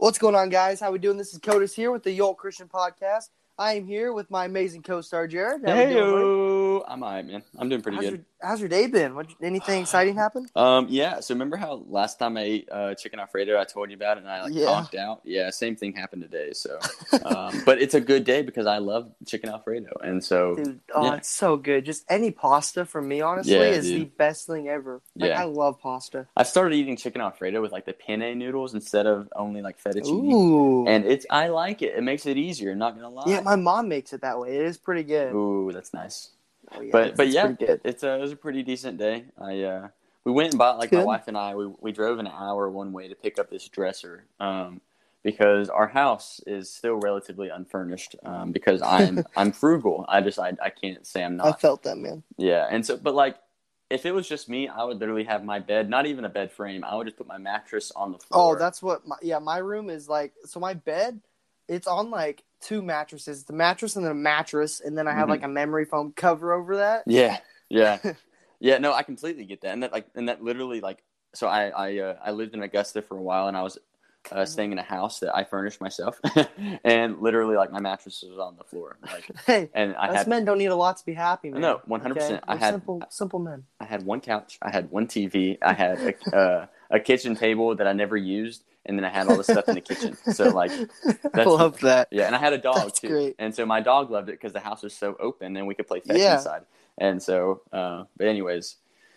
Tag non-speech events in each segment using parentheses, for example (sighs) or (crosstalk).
What's going on, guys? How we doing? This is Codis here with the Yolt Christian Podcast. I am here with my amazing co-star Jared. How I'm alright, man. I'm doing pretty how's good. your, how's your day been? What, anything exciting happen? (sighs) Um, yeah. So remember how last time I ate uh, chicken alfredo, I told you about it, and I like Yeah. conked out. Yeah, same thing happened today. So, (laughs) um, but it's a good day because I love chicken alfredo, and so Dude, oh, yeah. it's so good. Just any pasta for me, honestly, Yeah, is the best thing ever. Like, Yeah. I love pasta. I started eating chicken alfredo with like the penne noodles instead of only like fettuccine, Ooh. and it's I like it. It makes it easier. I'm not gonna lie. yeah, my mom makes it that way. It is pretty good. Ooh, that's nice. Oh, yeah, but but yeah, it's a it was a pretty decent day. I uh, we went and bought like my wife and I we we drove an hour one way to pick up this dresser um, because our house is still relatively unfurnished um, because I'm (laughs) I'm frugal. I just I, I can't say I'm not. I felt that, man. Yeah, and so but like if it was just me, I would literally have my bed, not even a bed frame. I would just put my mattress on the floor. Oh, that's what. My, yeah, my room is like. So my bed, it's on like two mattresses. The mattress and then a mattress, and then I have Mhm. like a memory foam cover over that. Yeah, yeah, (laughs) yeah. No, I completely get that, and that like, and that literally like, so I I uh, I lived in Augusta for a while, and I was uh, staying in a house that I furnished myself, (laughs) and literally like my mattress was on the floor, like, (laughs) Hey, and I us had men don't need a lot to be happy, man. No, 100%. I had- simple, simple men. I had one couch, I had one TV, I had a, uh, a kitchen table that I never used, and then I had all the stuff in the kitchen. So like, (laughs) I love that. yeah, and I had a dog That's too, great. and so my dog loved it because the house was so open, and we could play fetch Yeah. inside. And so, uh, but anyways,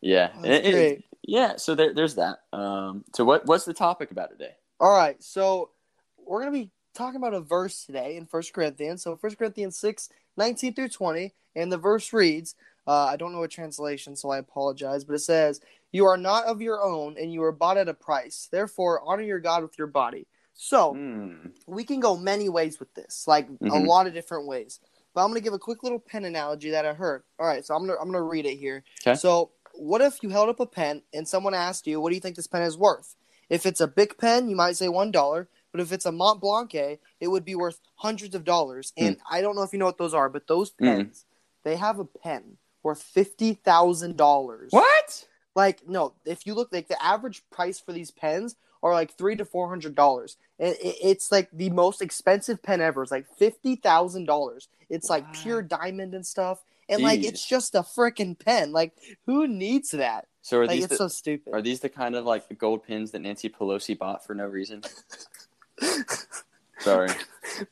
yeah, It- it- yeah. So there, there's that. Um, so what what's the topic about today? All right, so we're gonna be talking about a verse today in First Corinthians. So First Corinthians 6, 19 through 20, and the verse reads, uh, I don't know a translation, so I apologize, but it says, You are not of your own, and you are bought at a price. Therefore, honor your God with your body. So Hmm. we can go many ways with this, like a Mhm. lot of different ways. But I'm gonna give a quick little pen analogy that I heard. All right, so I'm gonna I'm gonna read it here. 'Kay. So what if you held up a pen and someone asked you, "What do you think this pen is worth?" If it's a big pen, you might say one dollar. But if it's a Mont Blanc, it would be worth hundreds of dollars. And I don't know if you know what those are, but those Mm. pens, they have a pen worth fifty thousand dollars. What? Like no, if you look like the average price for these pens are like three to four hundred dollars. It, it, it's like the most expensive pen ever. It's like fifty thousand dollars. It's like pure diamond and stuff, and like it's just a freaking pen. Like who needs that? So are Like these it's the, so stupid. are these the kind of like gold pins that Nancy Pelosi bought for no reason? (laughs) Sorry.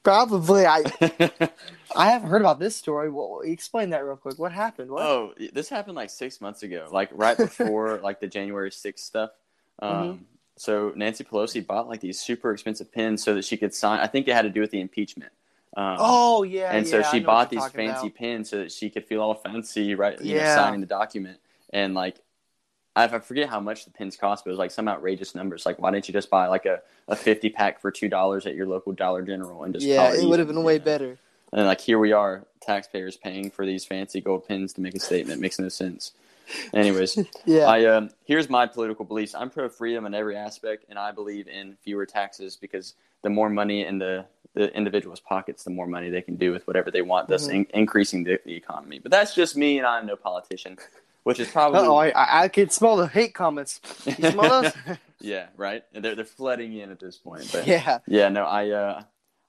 Probably. I (laughs) I haven't heard about this story. Well, explain that real quick. What happened? What? Oh, this happened like six months ago, like right (laughs) before like the January 6th stuff. Um, Mm-hmm. So Nancy Pelosi bought like these super expensive pins so that she could sign. I think it had to do with the impeachment. Um, Oh yeah. and so yeah, she bought these fancy about. pins so that she could feel all fancy, right? You know, Yeah. signing the document. And like, I, I forget how much the pins cost, but it was like some outrageous numbers. Like, why didn't you just buy like a, a 50 pack for $2 at your local Dollar General and just Yeah, it would have been way know? better. And like here we are, taxpayers paying for these fancy gold pins to make a statement. Makes no sense. Anyways, (laughs) Yeah. I um here's my political beliefs. I'm pro freedom in every aspect, and I believe in fewer taxes because the more money in the the individual's pockets, the more money they can do with whatever they want, thus Mhm. in- increasing the, the economy. But that's just me, and I'm no politician, which is probably oh, I, I could smell the hate comments. You smell those? (laughs) yeah, right. They're they're flooding in at this point, but (laughs) yeah, yeah. no, I uh,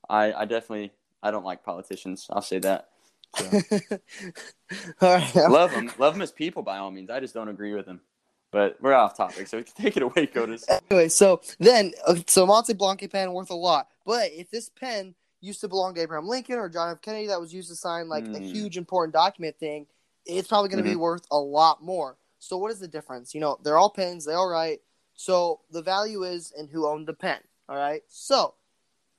I I definitely I don't like politicians. I'll say that. So. (laughs) All right. love them, love them as people by all means. I just don't agree with them. But we're off topic, so (laughs) take it away, Codis. Anyway, so then, uh, so Mont Blanc pen worth a lot. But if this pen used to belong to Abraham Lincoln or John F. Kennedy that was used to sign like a Mm. huge important document thing, it's probably going to be Mhm. worth a lot more. So what is the difference? You know, they're all pens, they all write. So the value is in who owned the pen. All right. So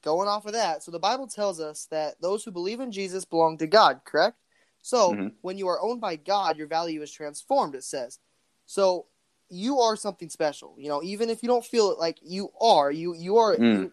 going off of that, so the Bible tells us that those who believe in Jesus belong to God, correct? So Mhm. when you are owned by God, your value is transformed, it says. So you are something special. You know, even if you don't feel it like you are, you you are Mm. you,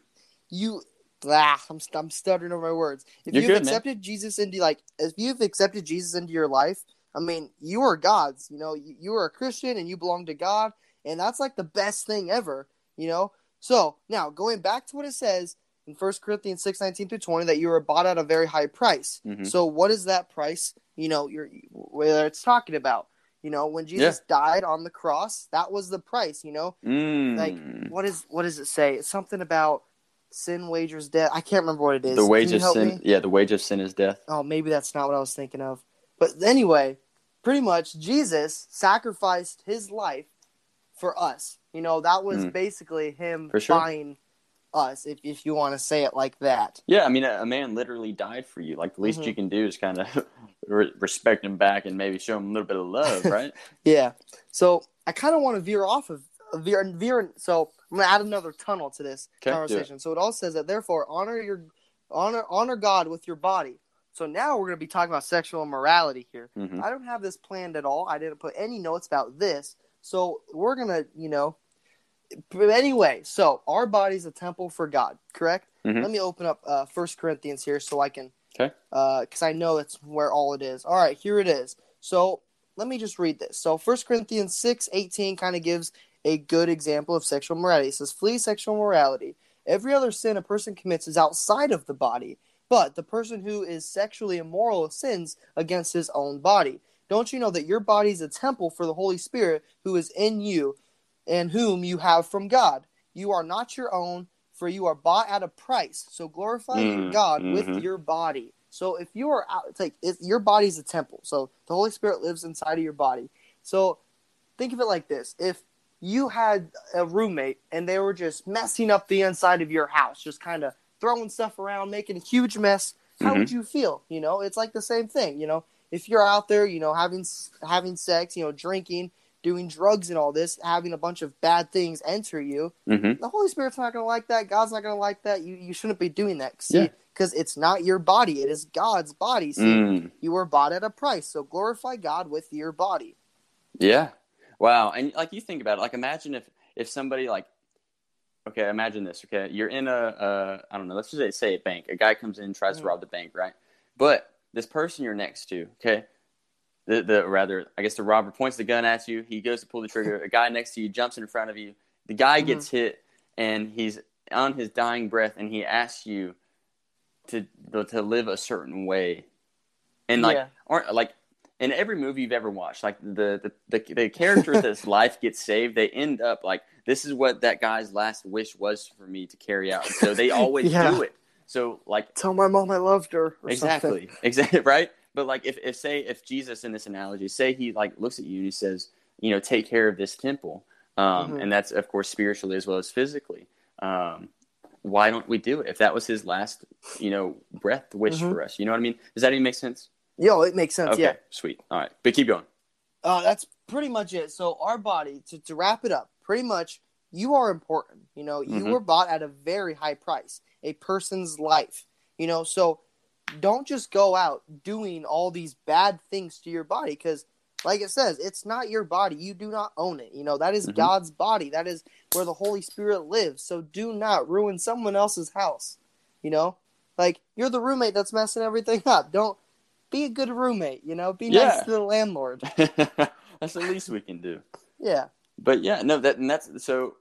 you ah, I'm I'm stuttering over my words. If You're you've good, man. accepted Jesus into like if you've accepted Jesus into your life, I mean, you are God's. You know, you, you are a Christian and you belong to God, and that's like the best thing ever. You know. So now going back to what it says in 1 Corinthians six nineteen through twenty that you were bought at a very high price. Mhm. So what is that price? You know, you're whether it's talking about. You know, when Jesus died on the cross, that was the price. You know, Mm. like what is what does it say? It's something about sin wagers death. I can't remember what it is. The wage of sin. me? Yeah, the wage of sin is death. Oh, maybe that's not what I was thinking of. But anyway, pretty much Jesus sacrificed his life for us. You know, that was Mm. basically him sure. buying us, if if you want to say it like that. Yeah, I mean, a, a man literally died for you. Like the least Mhm. you can do is kind of (laughs) re- respect him back and maybe show him a little bit of love, (laughs) right? Yeah. So I kind of want to veer off of veer veer. So I'm gonna add another tunnel to this Okay, do it. conversation. So it all says that therefore honor your honor honor God with your body. So now we're gonna be talking about sexual immorality here. hmm I don't have this planned at all. I didn't put any notes about this. So we're gonna, you know. But anyway, so our body's a temple for God, correct? Mhm. Let me open up uh, First Corinthians here so I can, Okay. because I know that's where all it is. All right, here it is. So let me just read this. So First Corinthians six eighteen kind of gives a good example of sexual morality. It says, "Flee sexual morality. Every other sin a person commits is outside of the body, but the person who is sexually immoral sins against his own body. Don't you know that your body is a temple for the Holy Spirit who is in you, and whom you have from God? You are not your own." For you are bought at a price, so glorify Mm, God with mhm. your body. So if you are out, it's like your body's a temple. So the Holy Spirit lives inside of your body. So think of it like this: if you had a roommate and they were just messing up the inside of your house, just kind of throwing stuff around, making a huge mess, how would you feel? You know, it's like the same thing. You know, if you're out there, you know, having having sex, you know, drinking, doing drugs, and all this, having a bunch of bad things enter you, hmm the Holy Spirit's not going to like that. God's not going to like that. You you shouldn't be doing that. See, Yeah. because it's not your body; it is God's body. See, Mm. you were bought at a price, so glorify God with your body. Yeah. Wow. And like you think about it, like imagine if if somebody like okay, imagine this, okay? You're in a uh I don't know, let's just say, say a bank. A guy comes in tries Mhm. to rob the bank, right? But this person you're next to, okay? The the rather I guess the robber points the gun at you, he goes to pull the trigger, (laughs) a guy next to you jumps in front of you, the guy Mhm. gets hit and he's on his dying breath and he asks you to to live a certain way. And like Yeah. aren't like in every movie you've ever watched, like the the, the, the characters (laughs) that's life gets saved, they end up like this is what that guy's last wish was for me to carry out. So they always (laughs) Yeah. do it. So like Tell my mom I loved her. or something. exactly, exactly right. But like if, if say if Jesus in this analogy, say he like looks at you and he says, you know, take care of this temple, um, Mhm. and that's of course spiritually as well as physically. Um, why don't we do it? If that was his last, you know, breath wish Mhm. for us, you know what I mean? Does that even make sense? Yo, it makes sense. Okay, Yeah. sweet. All right, but keep going. Uh, that's pretty much it. So our body, to, to wrap it up, pretty much you are important. You know, you Mhm. were bought at a very high price, a person's life. You know, so don't just go out doing all these bad things to your body because, like it says, it's not your body. You do not own it. You know, that is Mhm. God's body. That is where the Holy Spirit lives. So do not ruin someone else's house. You know, like you're the roommate that's messing everything up. Don't be a good roommate. You know, be Yeah. nice to the landlord. (laughs) that's the least we can do. Yeah. But yeah, no, that and that's so.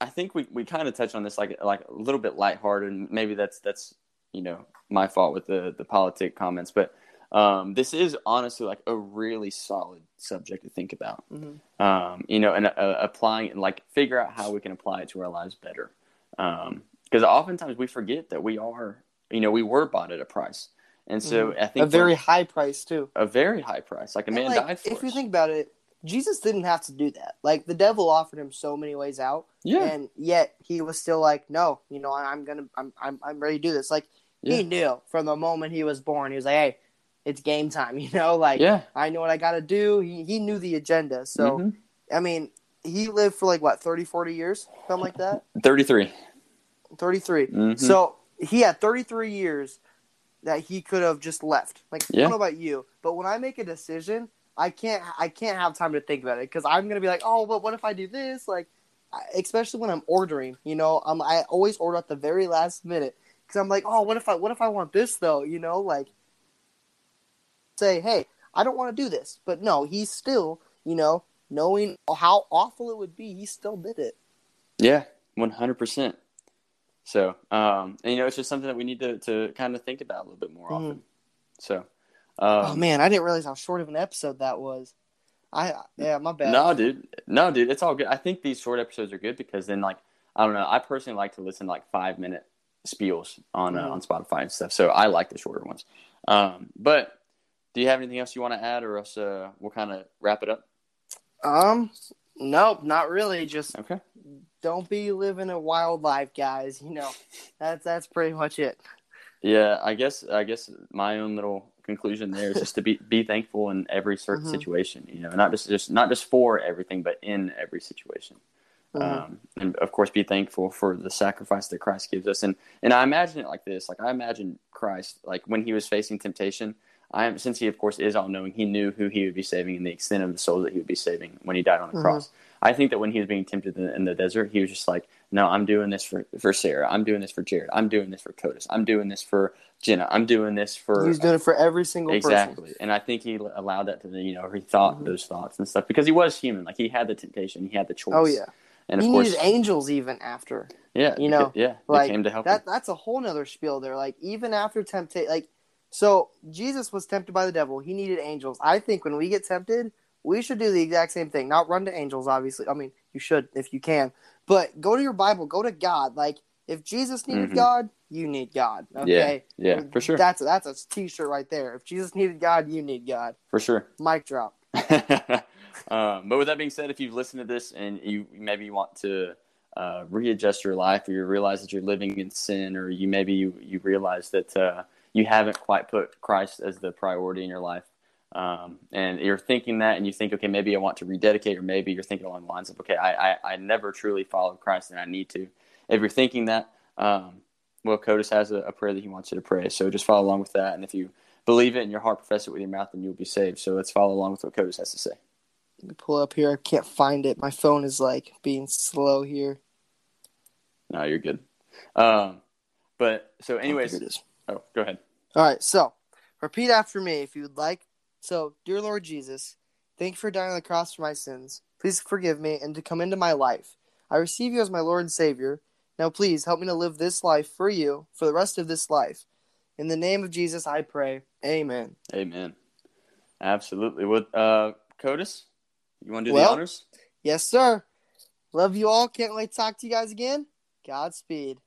I think we, we kind of touched on this like like a little bit lighthearted, and maybe that's that's you know my fault with the the politic comments, but um, this is honestly like a really solid subject to think about. hmm Um, you know, and uh, applying and like figure out how we can apply it to our lives better. Because oftentimes we forget that we are, you know, we were bought at a price, and so I think Mm-hmm. a very high price too. a very high price, like a man like, died for if you think about it, Jesus didn't have to do that. Like the devil offered him so many ways out, yeah, and yet he was still like, "No, you know, I'm gonna, I'm, I'm, I'm ready to do this." Like yeah, he knew from the moment he was born. He was like, "Hey, it's game time." (laughs) You know, like yeah. I know what I got to do. He he knew the agenda. So Mhm. I mean, he lived for like what 30, 40 years, something like that. (laughs) thirty-three. 33. Mhm. So he had 33 years that he could have just left. Like I don't know about you, but when I make a decision, I can't I can't have time to think about it because I'm gonna be like, oh, but what if I do this? Like, especially when I'm ordering, you know, I'm I always order at the very last minute because I'm like, oh, what if I what if I want this though? You know, like say, hey, I don't want to do this, but no, he's still, you know, knowing how awful it would be, he still did it. Yeah, one hundred percent. So, um, and you know, it's just something that we need to, to kind of think about a little bit more Mhm. often. So, oh um, man, I didn't realize how short of an episode that was. I yeah, my bad. no, dude, no, dude, it's all good. I think these short episodes are good because then, like, I don't know. I personally like to listen to like five minute spiels on uh, Mhm. on Spotify and stuff. So I like the shorter ones. Um, but do you have anything else you want to add, or else uh, we'll kind of wrap it up? Um, nope, not really. Just Okay. don't be living a wild life, guys. You know, (laughs) that's that's pretty much it. Yeah, I guess I guess my own little conclusion there is just to be be thankful in every certain Mhm. situation. You know, not just just not just for everything, but in every situation. Mhm. um, and of course be thankful for the sacrifice that Christ gives us. And and I imagine it like this: like I imagine Christ, like when he was facing temptation. I am since he of course is all knowing, he knew who he would be saving and the extent of the souls that he would be saving when he died on the Mhm. cross. I think that when he was being tempted in the, in the desert, he was just like, "No, I'm doing this for for Sarah. I'm doing this for Jared. I'm doing this for Codis. I'm doing this for Jenna. I'm doing this for He's doing it for every single person. exactly." And I think he allowed that to you know he thought Mhm. those thoughts and stuff because he was human. Like he had the temptation, he had the choice. Oh yeah, and of he course, needed angels even after. yeah, you know, yeah, like, came to help That him. that's a whole nother spiel there. Like even after temptation, like so Jesus was tempted by the devil. He needed angels. I think when we get tempted, we should do the exact same thing. Not run to angels, obviously. I mean, you should if you can, but go to your Bible. Go to God. Like if Jesus needed Mhm. God, you need God. Okay. Yeah, for sure, That's that's a T-shirt right there. If Jesus needed God, you need God. for sure. Mic drop. (laughs) um, but with that being said, if you've listened to this and you maybe you want to uh, readjust your life, or you realize that you're living in sin, or you maybe you, you realize that uh, you haven't quite put Christ as the priority in your life, um, and you're thinking that, and you think, okay, maybe I want to rededicate, or maybe you're thinking along the lines of, okay, I, I, I never truly followed Christ, and I need to. If you're thinking that, um, well, Codis has a, a prayer that he wants you to pray, so just follow along with that, and if you believe it in your heart, profess it with your mouth, then you'll be saved. So let's follow along with what Codis has to say. Let me pull up here. I can't find it. My phone is like being slow here. No, you're good. Um, but so, Oh, anyways, here it is. oh, go ahead. All right, so repeat after me if you would like. So, dear Lord Jesus, thank you for dying on the cross for my sins. Please forgive me and to come into my life. I receive you as my Lord and Savior. Now, please help me to live this life for you for the rest of this life. In the name of Jesus, I pray. Amen. Amen. Absolutely. What, uh, Codis, you want to do Well- the honors? Yes, sir. Love you all. Can't wait to talk to you guys again. Godspeed.